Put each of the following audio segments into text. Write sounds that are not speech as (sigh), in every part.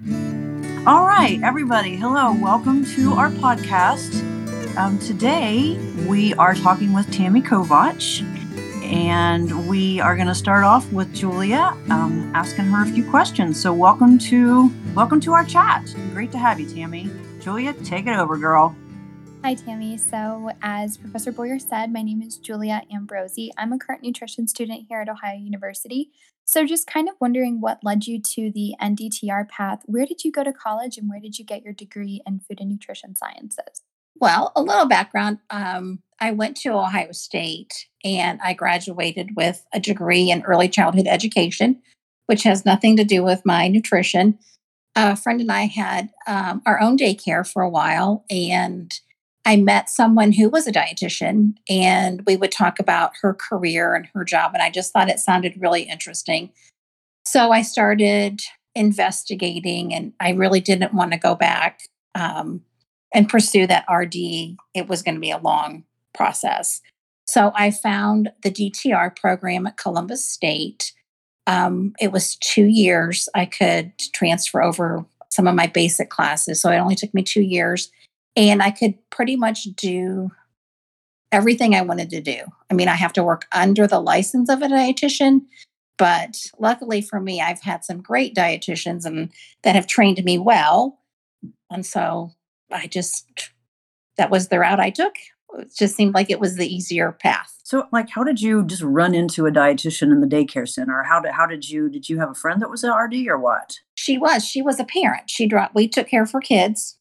All right, everybody. Hello. Welcome to our podcast. Um, today, we are talking with Tammy Kovach, and we are going to start off with Julia, um, asking her a few questions. So, welcome to welcome to our chat. Great to have you, Tammy. Julia, take it over, girl. Hi, Tammy. So, as Professor Boyer said, my name is Julia Ambrosi. I'm a current nutrition student here at Ohio University. So, just kind of wondering what led you to the NDTR path. Where did you go to college and where did you get your degree in food and nutrition sciences? Well, a little background. Um, I went to Ohio State and I graduated with a degree in early childhood education, which has nothing to do with my nutrition. A friend and I had um, our own daycare for a while, and I met someone who was a dietitian, and we would talk about her career and her job. And I just thought it sounded really interesting. So I started investigating, and I really didn't want to go back um, and pursue that RD. It was going to be a long process. So I found the DTR program at Columbus State. Um, it was two years. I could transfer over some of my basic classes. So it only took me two years and I could pretty much do everything I wanted to do. I mean, I have to work under the license of a dietitian, but luckily for me, I've had some great dietitians and that have trained me well. And so I just that was the route I took. It just seemed like it was the easier path. So, like, how did you just run into a dietitian in the daycare center? How did how did you did you have a friend that was an RD or what? She was. She was a parent. She dropped. We took care of her kids,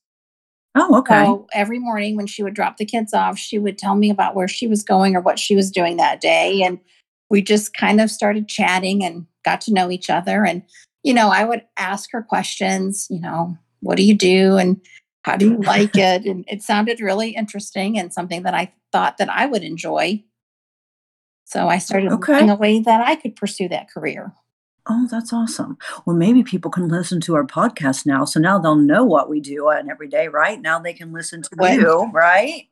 Oh, okay. So every morning when she would drop the kids off, she would tell me about where she was going or what she was doing that day. And we just kind of started chatting and got to know each other. And, you know, I would ask her questions, you know, what do you do? And how do you like (laughs) it? And it sounded really interesting and something that I thought that I would enjoy. So I started Okay. looking a way that I could pursue that career. Oh, that's awesome. Well, maybe people can listen to our podcast now. So now they'll know what we do on every day, right? Now they can listen to Wouldn't- you, right?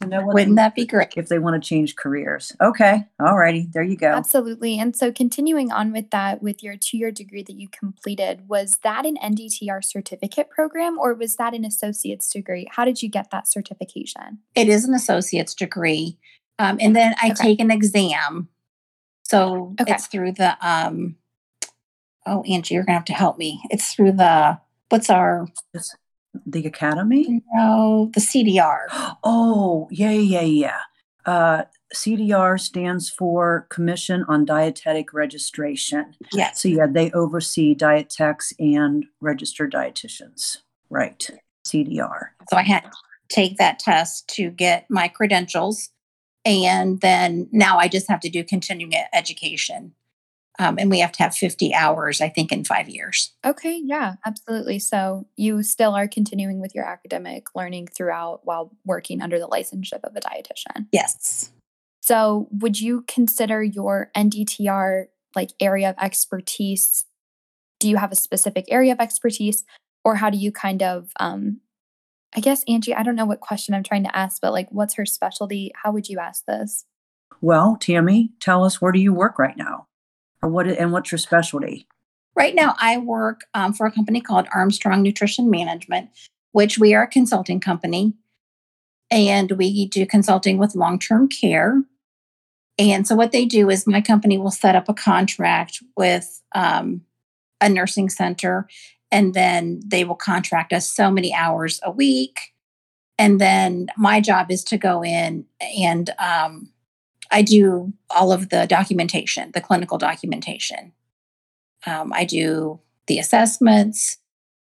To know Wouldn't they- that be great? if they want to change careers. Okay. All righty. There you go. Absolutely. And so, continuing on with that, with your two year degree that you completed, was that an NDTR certificate program or was that an associate's degree? How did you get that certification? It is an associate's degree. Um, and then I Okay. take an exam. So Okay. it's through the, um, oh, Angie, you're going to have to help me. It's through the, what's our, It's the academy? no, the CDR. (gasps) Oh, yeah, yeah, yeah. Uh, CDR stands for Commission on Dietetic Registration. Yes. So, yeah, they oversee diet techs and registered dietitians. Right. CDR. So I had to take that test to get my credentials. And then now I just have to do continuing education. Um, and we have to have 50 hours, I think, in five years. Okay, yeah, absolutely. So, you still are continuing with your academic learning throughout while working under the licenseship of a dietitian. Yes. So, would you consider your NDTR like area of expertise? Do you have a specific area of expertise, or how do you kind of, um, I guess, Angie, I don't know what question I'm trying to ask, but like, what's her specialty? How would you ask this? Well, Tammy, tell us where do you work right now? Or what and what's your specialty? Right now, I work um, for a company called Armstrong Nutrition Management, which we are a consulting company. And we do consulting with long term care. And so, what they do is my company will set up a contract with um, a nursing center, and then they will contract us so many hours a week. And then my job is to go in and um, I do all of the documentation, the clinical documentation. Um, I do the assessments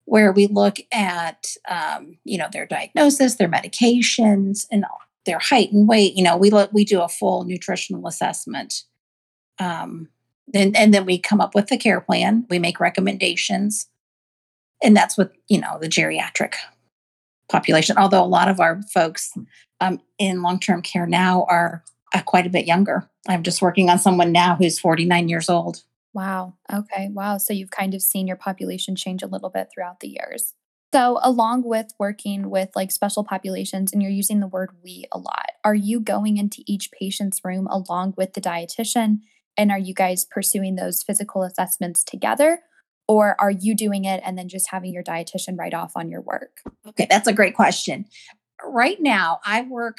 where we look at, um, you know, their diagnosis, their medications, and their height and weight. You know, we look, we do a full nutritional assessment, um, and and then we come up with the care plan. We make recommendations, and that's with, you know the geriatric population. Although a lot of our folks um, in long term care now are Uh, quite a bit younger. I'm just working on someone now who's 49 years old. Wow. Okay. Wow. So you've kind of seen your population change a little bit throughout the years. So, along with working with like special populations, and you're using the word we a lot, are you going into each patient's room along with the dietitian? And are you guys pursuing those physical assessments together? or are you doing it and then just having your dietitian write off on your work? Okay, that's a great question. Right now, I work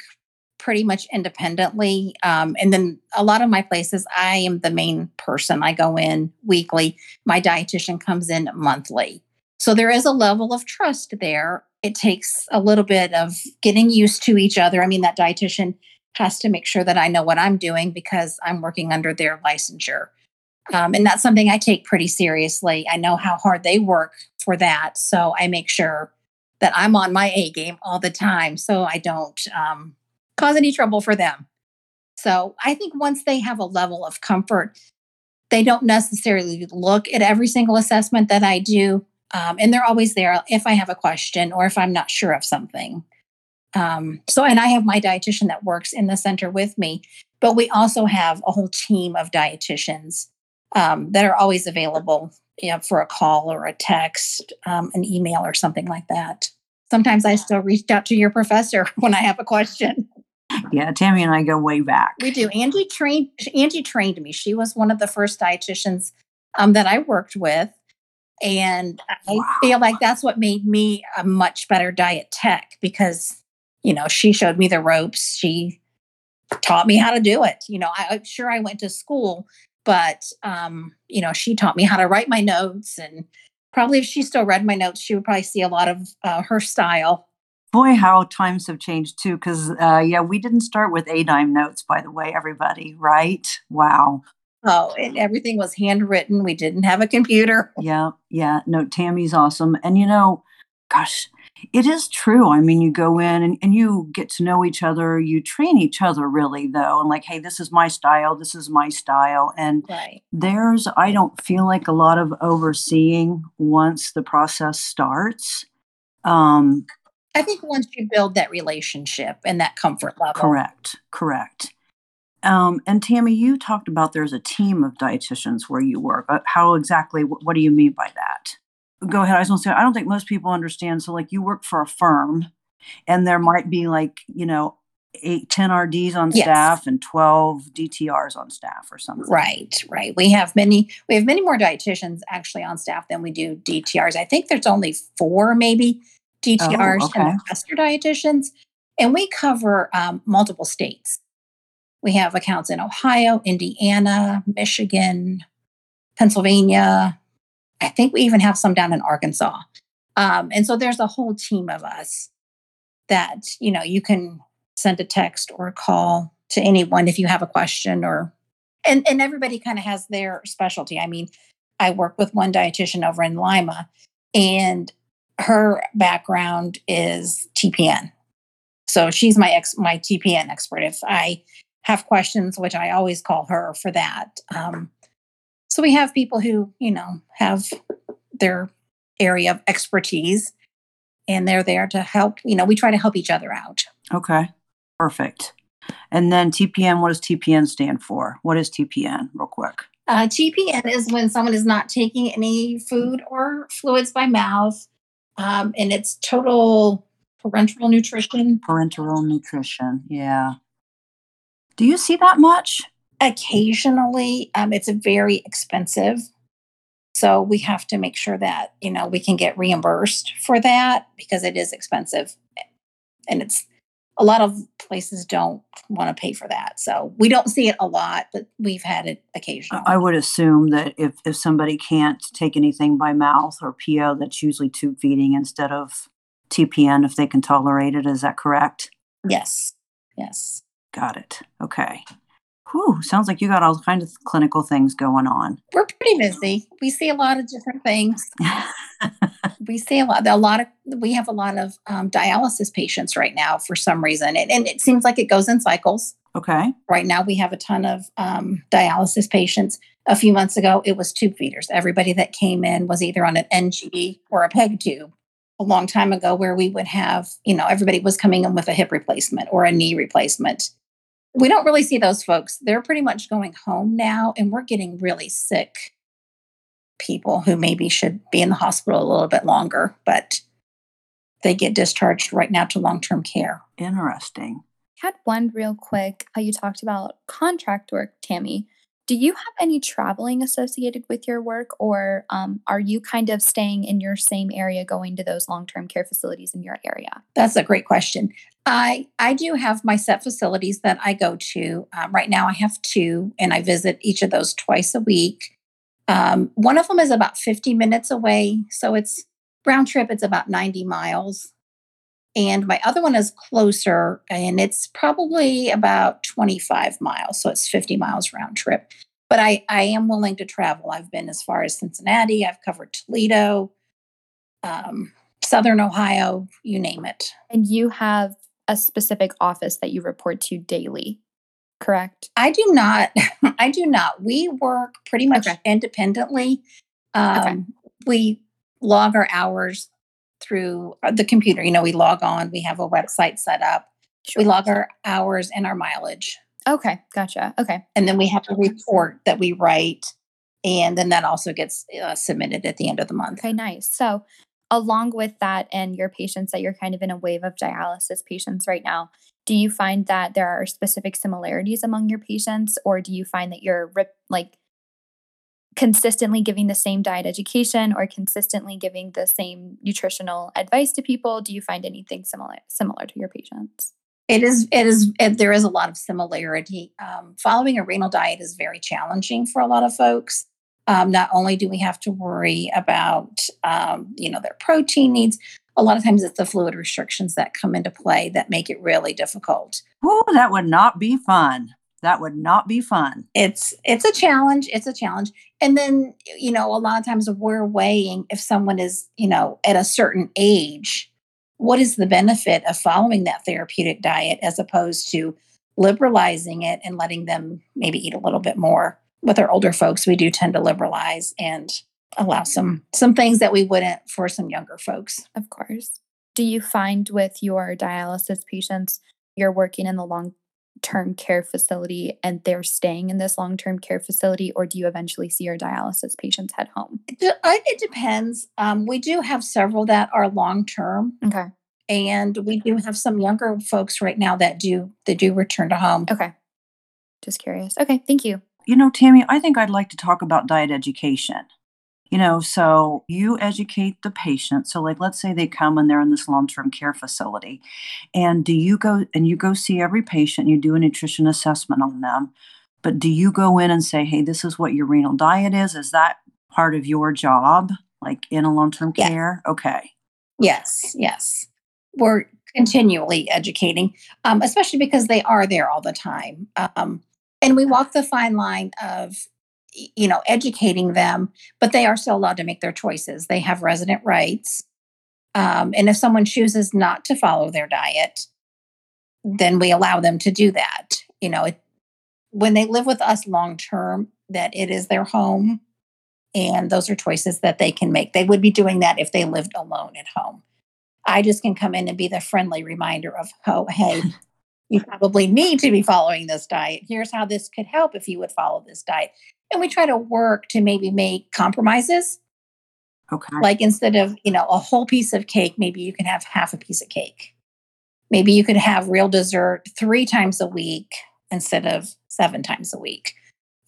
pretty much independently. Um, and then a lot of my places, I am the main person. I go in weekly. My dietitian comes in monthly. So there is a level of trust there. It takes a little bit of getting used to each other. I mean, that dietitian has to make sure that I know what I'm doing because I'm working under their licensure. Um, and that's something I take pretty seriously. I know how hard they work for that. So I make sure that I'm on my A game all the time so I don't um, cause any trouble for them. So I think once they have a level of comfort, they don't necessarily look at every single assessment that I do. Um, and they're always there if I have a question or if I'm not sure of something. Um, so, and I have my dietitian that works in the center with me, but we also have a whole team of dietitians um, that are always available you know, for a call or a text, um, an email or something like that. Sometimes I still reach out to your professor (laughs) when I have a question. Yeah, Tammy and I go way back. We do. Angie trained Angie trained me. She was one of the first dietitians um, that I worked with. And I wow. feel like that's what made me a much better diet tech because, you know, she showed me the ropes. She taught me how to do it. You know, I, I'm sure I went to school, but um, you know, she taught me how to write my notes and probably if she still read my notes, she would probably see a lot of uh, her style boy, how times have changed too. Because uh, yeah, we didn't start with ADIME notes, by the way, everybody. Right? Wow. Oh, and everything was handwritten. We didn't have a computer. Yeah, yeah. No, Tammy's awesome. And you know, gosh, it is true. I mean, you go in and, and you get to know each other. You train each other really, though. And like, hey, this is my style. This is my style. And right. there's, I don't feel like a lot of overseeing once the process starts. Um, I think once you build that relationship and that comfort level. Correct. Correct. Um, and Tammy, you talked about there's a team of dietitians where you work. How exactly? What, what do you mean by that? Go ahead. I was going to say I don't think most people understand. So, like, you work for a firm, and there might be like you know eight, 10 RDs on yes. staff and 12 DTRs on staff or something. Right, right. We have many, we have many more dietitians actually on staff than we do DTRs. I think there's only four maybe DTRs oh, okay. and master dietitians. And we cover um, multiple states. We have accounts in Ohio, Indiana, Michigan, Pennsylvania. I think we even have some down in Arkansas. Um, and so there's a whole team of us that, you know, you can send a text or a call to anyone if you have a question or and, and everybody kind of has their specialty. I mean, I work with one dietitian over in Lima and her background is TPN. So she's my ex my TPN expert. If I have questions, which I always call her for that. Um, so we have people who, you know, have their area of expertise and they're there to help. You know, we try to help each other out. Okay, perfect. And then TPN, what does TPN stand for? What is TPN, real quick? Uh, TPN is when someone is not taking any food or fluids by mouth um, and it's total parental nutrition. Parenteral nutrition, yeah. Do you see that much? Occasionally, um, it's very expensive. So we have to make sure that, you know, we can get reimbursed for that because it is expensive. And it's a lot of places don't want to pay for that. So we don't see it a lot, but we've had it occasionally. I would assume that if, if somebody can't take anything by mouth or PO, that's usually tube feeding instead of TPN if they can tolerate it. Is that correct? Yes. Yes. Got it. Okay. Whew, sounds like you got all kinds of clinical things going on. We're pretty busy. We see a lot of different things. (laughs) we see a lot. A lot of we have a lot of um, dialysis patients right now for some reason, and, and, it seems like it goes in cycles. Okay. Right now, we have a ton of um, dialysis patients. A few months ago, it was tube feeders. Everybody that came in was either on an NG or a PEG tube. A long time ago, where we would have, you know, everybody was coming in with a hip replacement or a knee replacement we don't really see those folks. They're pretty much going home now, and we're getting really sick people who maybe should be in the hospital a little bit longer, but they get discharged right now to long term care. Interesting. I had one real quick. How you talked about contract work, Tammy. Do you have any traveling associated with your work, or um, are you kind of staying in your same area, going to those long term care facilities in your area? That's a great question. I I do have my set facilities that I go to. Um, right now, I have two, and I visit each of those twice a week. Um, one of them is about 50 minutes away, so it's round trip. It's about 90 miles, and my other one is closer, and it's probably about 25 miles. So it's 50 miles round trip. But I, I am willing to travel. I've been as far as Cincinnati, I've covered Toledo, um, Southern Ohio, you name it. And you have a specific office that you report to daily, correct? I do not. (laughs) I do not. We work pretty much okay. independently. Um, okay. We log our hours through uh, the computer. You know, we log on, we have a website set up, sure. we log our hours and our mileage. Okay, gotcha. Okay. And then we have a report that we write, and then that also gets uh, submitted at the end of the month. Okay, nice. So, along with that, and your patients that you're kind of in a wave of dialysis patients right now, do you find that there are specific similarities among your patients, or do you find that you're like consistently giving the same diet education or consistently giving the same nutritional advice to people? Do you find anything similar similar to your patients? It is it is it, there is a lot of similarity. Um, following a renal diet is very challenging for a lot of folks. Um, not only do we have to worry about um, you know their protein needs a lot of times it's the fluid restrictions that come into play that make it really difficult. Oh that would not be fun that would not be fun. It's it's a challenge it's a challenge. And then you know a lot of times we're weighing if someone is you know at a certain age what is the benefit of following that therapeutic diet as opposed to liberalizing it and letting them maybe eat a little bit more? With our older folks we do tend to liberalize and allow some some things that we wouldn't for some younger folks. Of course. Do you find with your dialysis patients you're working in the long term care facility and they're staying in this long term care facility, or do you eventually see your dialysis patients head home? It, it depends. Um, we do have several that are long term. Okay. And we do have some younger folks right now that do that do return to home. Okay. Just curious. Okay, thank you. You know, Tammy, I think I'd like to talk about diet education you know so you educate the patient. So like let's say they come and they're in this long-term care facility and do you go and you go see every patient you do a nutrition assessment on them but do you go in and say hey this is what your renal diet is. Is that part of your job like in a long-term yes. care? Okay. Yes yes. We're continually educating um, especially because they are there all the time um, and we walk the fine line of you know, educating them, but they are still allowed to make their choices. They have resident rights. Um, and if someone chooses not to follow their diet, then we allow them to do that. You know, it, when they live with us long term, that it is their home and those are choices that they can make. They would be doing that if they lived alone at home. I just can come in and be the friendly reminder of, oh, hey, (laughs) you probably need to be following this diet. Here's how this could help if you would follow this diet and we try to work to maybe make compromises. Okay. Like instead of, you know, a whole piece of cake, maybe you can have half a piece of cake. Maybe you could have real dessert three times a week instead of seven times a week.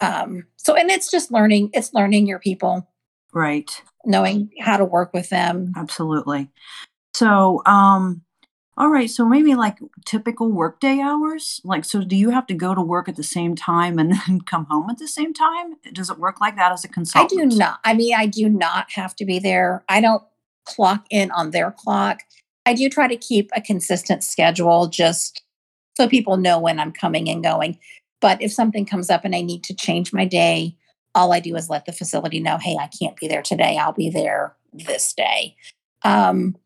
Um, so, and it's just learning, it's learning your people. Right. Knowing how to work with them. Absolutely. So, um, all right, so maybe like typical workday hours. Like, so do you have to go to work at the same time and then (laughs) come home at the same time? Does it work like that as a consultant? I do not. I mean, I do not have to be there. I don't clock in on their clock. I do try to keep a consistent schedule just so people know when I'm coming and going. But if something comes up and I need to change my day, all I do is let the facility know, hey, I can't be there today. I'll be there this day. Um,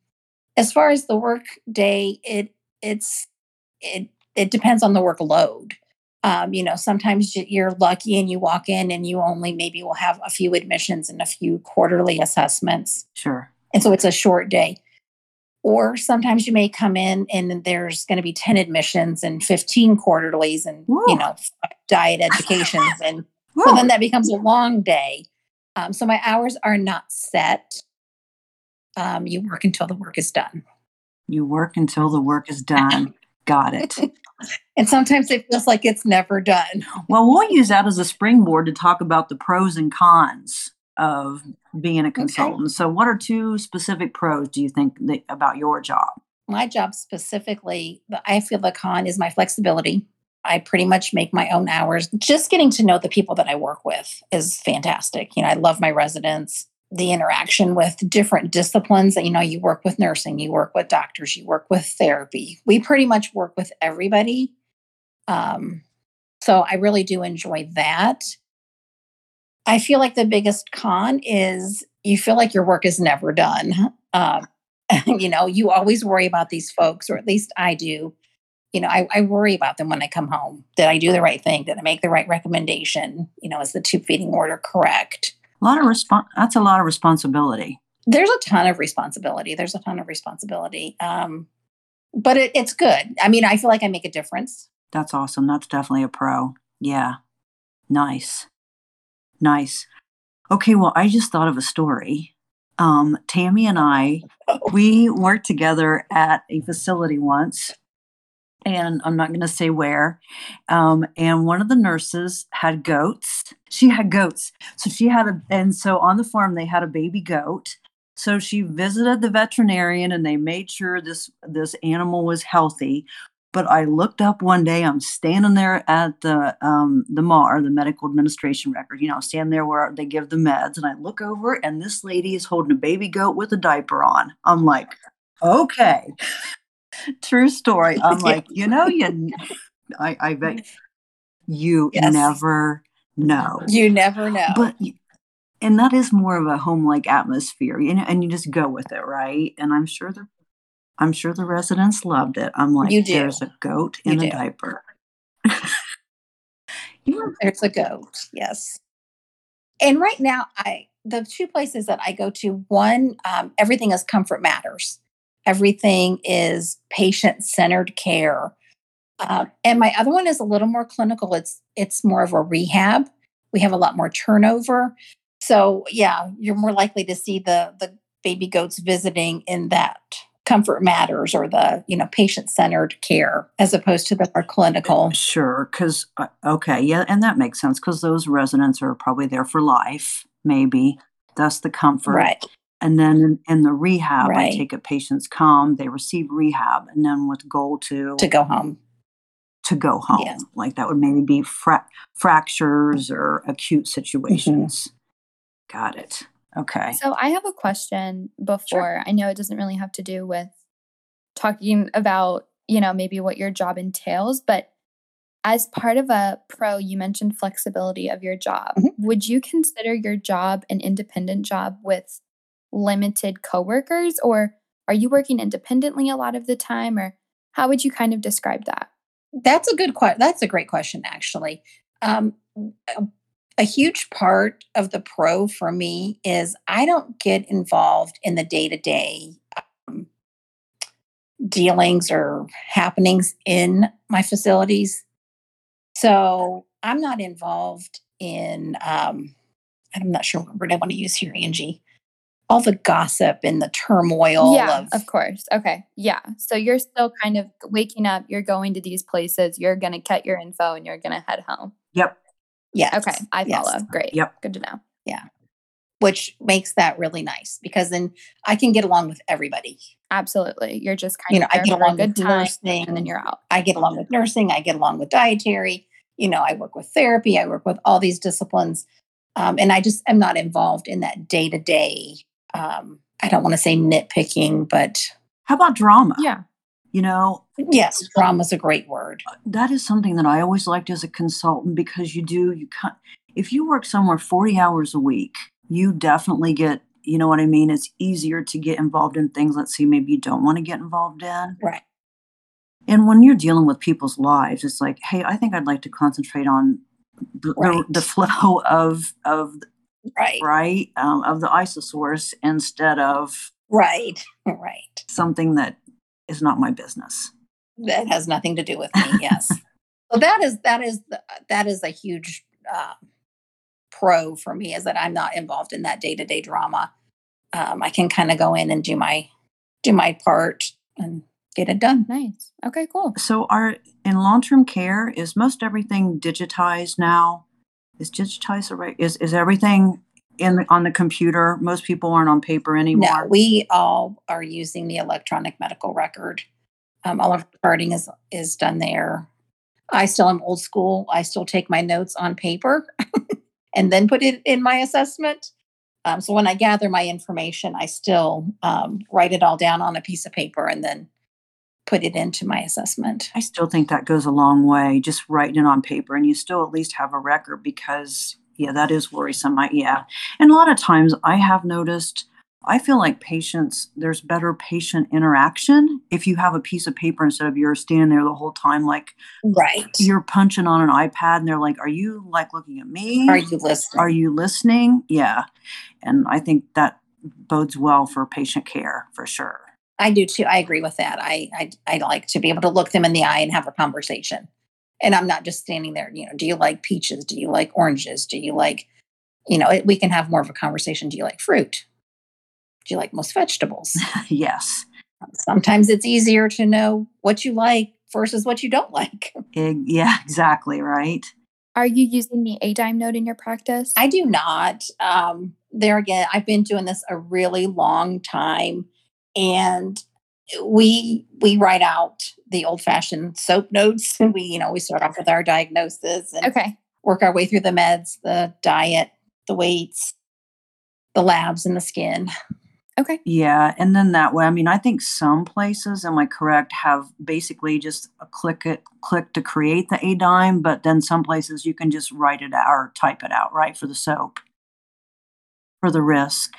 as far as the work day, it it's it it depends on the workload. Um, you know, sometimes you're lucky and you walk in and you only maybe will have a few admissions and a few quarterly assessments. Sure. And so it's a short day. Or sometimes you may come in and there's going to be 10 admissions and 15 quarterlies and, Whoa. you know, diet educations. and (laughs) so then that becomes a long day. Um, so my hours are not set um, you work until the work is done. You work until the work is done. (laughs) Got it. and sometimes it feels like it's never done. Well, we'll use that as a springboard to talk about the pros and cons of being a consultant. Okay. So, what are two specific pros do you think that, about your job? My job specifically, I feel the con is my flexibility. I pretty much make my own hours. Just getting to know the people that I work with is fantastic. You know, I love my residents, the interaction with different disciplines. that You know, you work with nursing, you work with doctors, you work with therapy. We pretty much work with everybody. Um, so I really do enjoy that. I feel like the biggest con is you feel like your work is never done. Um, (laughs) you know, you always worry about these folks, or at least I do. You know, I, I, worry about them when I come home. Did I do the right thing? Did I make the right recommendation? You know, is the tube feeding order correct? A lot of response. That's a lot of responsibility. There's a ton of responsibility. There's a ton of responsibility. Um, but it, it's good. I mean, I feel like I make a difference. That's awesome. That's definitely a pro. Yeah. Nice. Nice. Okay, well, I just thought of a story. Um, Tammy and I, (laughs) we worked together at a facility once, and I'm not going to say where. Um, and one of the nurses had goats. She had goats. So she had a, and so on the farm, they had a baby goat. So she visited the veterinarian and they made sure this this animal was healthy. But I looked up one day. I'm standing there at the um, the MAR, the medical administration record. You know, stand there where they give the meds, and I look over, and this lady is holding a baby goat with a diaper on. I'm like, okay, true story. (laughs) I'm like, you know, you, (laughs) I, I bet you yes. never know. You never know. But and that is more of a home like atmosphere, you know, and you just go with it, right? And I'm sure the I'm sure the residents loved it. I'm like, there's a goat in a diaper. (laughs) there's a goat, yes. And right now, I the two places that I go to, one, um, everything is comfort matters. Everything is patient centered care. Uh, and my other one is a little more clinical. It's it's more of a rehab. We have a lot more turnover. So yeah, you're more likely to see the the baby goats visiting in that comfort matters or the you know patient centered care as opposed to the more clinical sure because uh, okay yeah and that makes sense because those residents are probably there for life maybe that's the comfort right and then in, in the rehab right. i take it patients come they receive rehab and then with goal to to go home to go home yeah. like that would maybe be fra- fractures or acute mm-hmm. situations mm-hmm. got it Okay. So I have a question before. Sure. I know it doesn't really have to do with talking about, you know, maybe what your job entails, but as part of a pro, you mentioned flexibility of your job. Mm-hmm. Would you consider your job an independent job with limited coworkers or are you working independently a lot of the time or how would you kind of describe that? That's a good question. That's a great question actually. Um, a huge part of the pro for me is I don't get involved in the day to day dealings or happenings in my facilities. So I'm not involved in, um, I'm not sure what word I want to use here, Angie. All the gossip and the turmoil. Yeah, of, of course. Okay. Yeah. So you're still kind of waking up, you're going to these places, you're going to get your info, and you're going to head home. Yep. Yeah. Okay. I follow. Yes. Great. Yep. Good to know. Yeah. Which makes that really nice because then I can get along with everybody. Absolutely. You're just kind you know, of I get along with nursing and then you're out. I get along with nursing. I get along with dietary. You know, I work with therapy. I work with all these disciplines. Um, and I just am not involved in that day to day. I don't want to say nitpicking, but how about drama? Yeah. You know, yes, drama is a great word. Uh, that is something that I always liked as a consultant because you do, you can't, if you work somewhere 40 hours a week, you definitely get, you know what I mean? It's easier to get involved in things, let's see maybe you don't want to get involved in. Right. And when you're dealing with people's lives, it's like, hey, I think I'd like to concentrate on the, right. the, the flow (laughs) of, of, right, right, um, of the Isosource instead of right, (laughs) right, something that is not my business. That has nothing to do with me. (laughs) Yes. so that is that is the, that is a huge uh, pro for me is that I'm not involved in that day to day drama. Um, I can kind of go in and do my do my part and get it done. Nice. Okay, cool. So, our in long term care is most everything digitized now? Is digitized right? Is is everything in the, on the computer? Most people aren't on paper anymore. No, we all are using the electronic medical record. Um, all of our charting is is done there. I still am old school. I still take my notes on paper (laughs) and then put it in my assessment. Um, so when I gather my information, I still um, write it all down on a piece of paper and then put it into my assessment. I still think that goes a long way, just writing it on paper, and you still at least have a record because, yeah, that is worrisome. I, yeah, and a lot of times I have noticed. I feel like patients, there's better patient interaction if you have a piece of paper instead of you're standing there the whole time, like Right. you're punching on an iPad and they're like, Are you like looking at me? Are you listening? Are you listening? Yeah. And I think that bodes well for patient care for sure. I do too. I agree with that. I, I I like to be able to look them in the eye and have a conversation. And I'm not just standing there, you know, do you like peaches? Do you like oranges? Do you like, you know, it, we can have more of a conversation. Do you like fruit? Do you like most vegetables? (laughs) yes. Sometimes it's easier to know what you like versus what you don't like. (laughs) Eg- yeah, exactly. Right. Are you using the ADIME note in your practice? I do not. Um, there again, I've been doing this a really long time, and we we write out the old fashioned SOAP notes. and (laughs) We you know we start off with our diagnosis and okay. work our way through the meds, the diet, the weights, the labs, and the skin. Okay. Yeah. And then that way, I mean, I think some places, am I correct, have basically just a click it, click to create the ADIME, but then some places you can just write it out or type it out, right, for the SOAP, for the risk.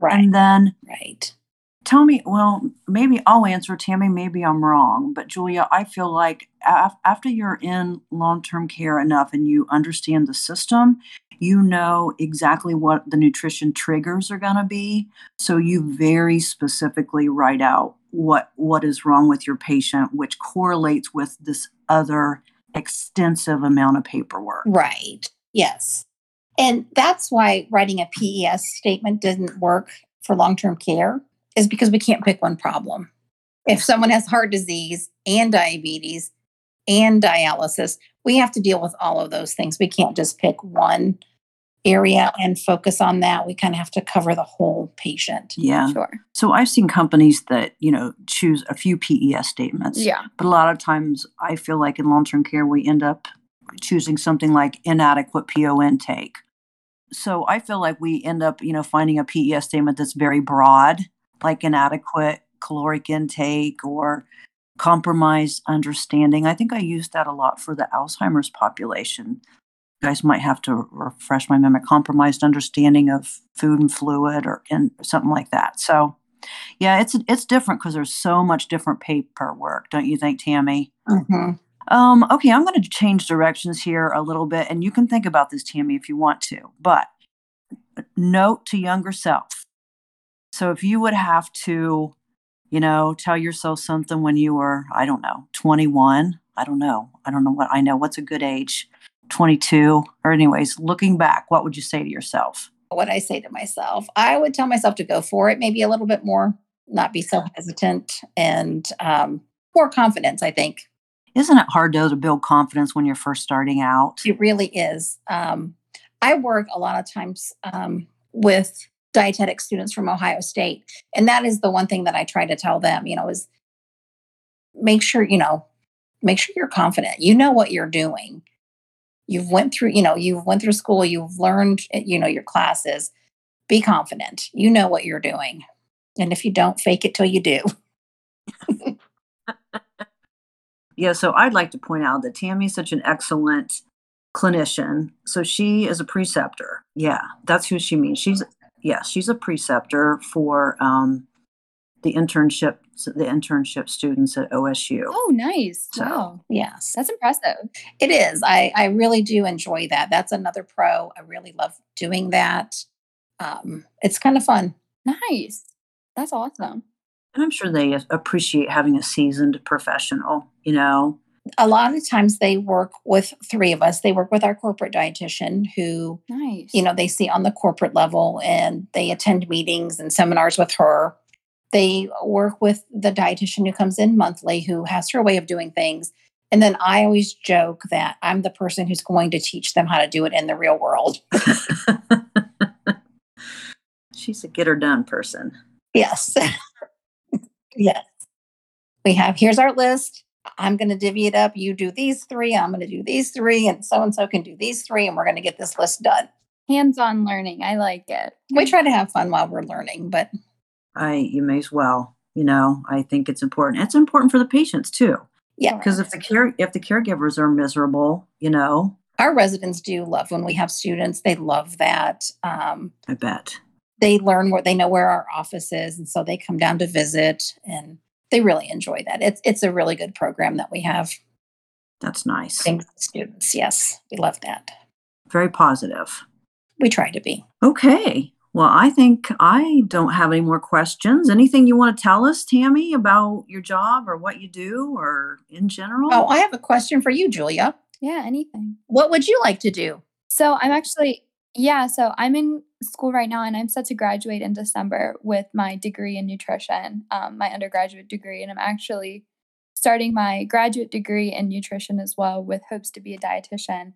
Right. And then right. Tell me, well, maybe I'll answer, Tammy, maybe I'm wrong, but Julia, I feel like af- after you're in long term care enough and you understand the system, you know exactly what the nutrition triggers are going to be. So you very specifically write out what what is wrong with your patient, which correlates with this other extensive amount of paperwork. Right. Yes. And that's why writing a PES statement doesn't work for long term care, is because we can't pick one problem. If someone has heart disease and diabetes and dialysis, we have to deal with all of those things. We can't just pick one area and focus on that. We kind of have to cover the whole patient. Yeah. Sure. So I've seen companies that, you know, choose a few PES statements. Yeah. But a lot of times I feel like in long term care, we end up choosing something like inadequate PO intake. So I feel like we end up, you know, finding a PES statement that's very broad, like inadequate caloric intake or compromised understanding. I think I used that a lot for the Alzheimer's population. You guys might have to refresh my memory, compromised understanding of food and fluid or and something like that. So yeah, it's it's different because there's so much different paperwork, don't you think, Tammy? Mm-hmm. Um, okay, I'm going to change directions here a little bit, and you can think about this, Tammy, if you want to. But note to younger self. So if you would have to, you know, tell yourself something when you were, I don't know, 21. I don't know. I don't know what I know. What's a good age? 22. Or, anyways, looking back, what would you say to yourself? What I say to myself, I would tell myself to go for it, maybe a little bit more, not be so hesitant and um, more confidence, I think. Isn't it hard though to build confidence when you're first starting out? It really is. Um, I work a lot of times um, with dietetic students from Ohio State, and that is the one thing that I try to tell them. You know, is make sure you know, make sure you're confident. You know what you're doing. You've went through, you know, you've went through school. You've learned, eh, you know, your classes. Be confident. You know what you're doing, and if you don't, fake it till you do. (laughs) Yeah, so I'd like to point out that Tammy's such an excellent clinician. So she is a preceptor. Yeah, that's who she means. She's yeah, she's a preceptor for um, the internship the internship students at OSU. Oh, nice. So- wow. Yes, That's impressive. It is. I, I really do enjoy that. That's another pro. I really love doing that. Um, it's kind of fun. Nice. That's awesome. And I'm sure they appreciate having a seasoned professional, you know. A lot of times they work with three of us. They work with our corporate dietitian who, Nice. you know, they see on the corporate level and they attend meetings and seminars with her. they work with the dietitian who comes in monthly who has her way of doing things. And then I always joke that I'm the person who's going to teach them how to do it in the real world. (laughs) She's a get her done person. Yes. (laughs) yes. We have here's our list. I'm going to divvy it up. You do these three. I'm going to do these three. And so and so can do these three. And we're going to get this list done. Hands on learning. I like it. We try to have fun while we're learning, but I you may as well. You know, I think it's important. It's important for the patients too. yeah, Because if the care if the caregivers are miserable, you know, our residents do love when we have students. They love that. Um, I bet. they learn where they know where our office is. And so they come down to visit and they really enjoy that. It's, it's a really good program that we have. That's nice. Thanks to students. Yes, we love that. Very positive. We try to be. Okay. Well, I think I don't have any more questions. Anything you want to tell us, Tammy, about your job or what you do or in general? Oh, I have a question for you, Julia. Yeah, anything. What would you like to do? So I'm actually, yeah, so I'm in school right now and I'm set to graduate in December with my degree in nutrition, um, my undergraduate degree. And I'm actually starting my graduate degree in nutrition as well with hopes to be a dietitian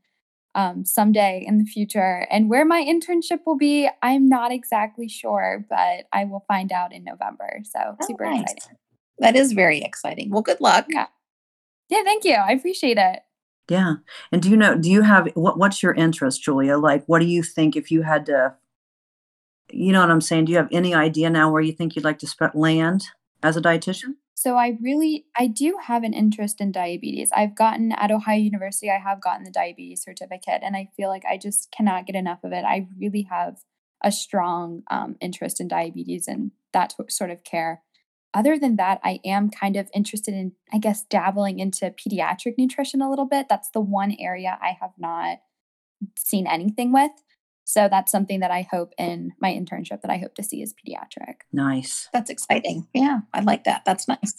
um, someday in the future. And where my internship will be, I'm not exactly sure, but I will find out in November. So Oh, super nice. exciting. That is very exciting. Well, good luck. Yeah. Yeah, thank you. I appreciate it. Yeah. And do you know, do you have what what's your interest, Julia? Like what do you think if you had to you know what I'm saying? Do you have any idea now where you think you'd like to sp- land as a dietitian? So I really I do have an interest in diabetes. I've gotten at Ohio University, I have gotten the diabetes certificate, and I feel like I just cannot get enough of it. I really have a strong um, interest in diabetes and that t- sort of care. Other than that, I am kind of interested in, I guess, dabbling into pediatric nutrition a little bit. That's the one area I have not seen anything with. So that's something that I hope in my internship that I hope to see is pediatric. Nice. That's exciting. Yeah, I like that. That's nice.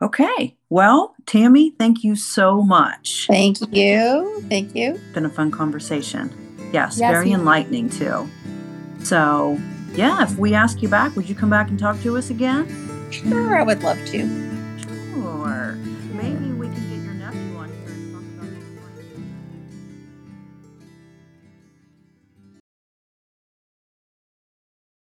Okay. Well, Tammy, thank you so much. Thank you. Thank you. Been a fun conversation. Yes, Yes, very enlightening too. So, yeah, if we ask you back, would you come back and talk to us again? Sure, I would love to.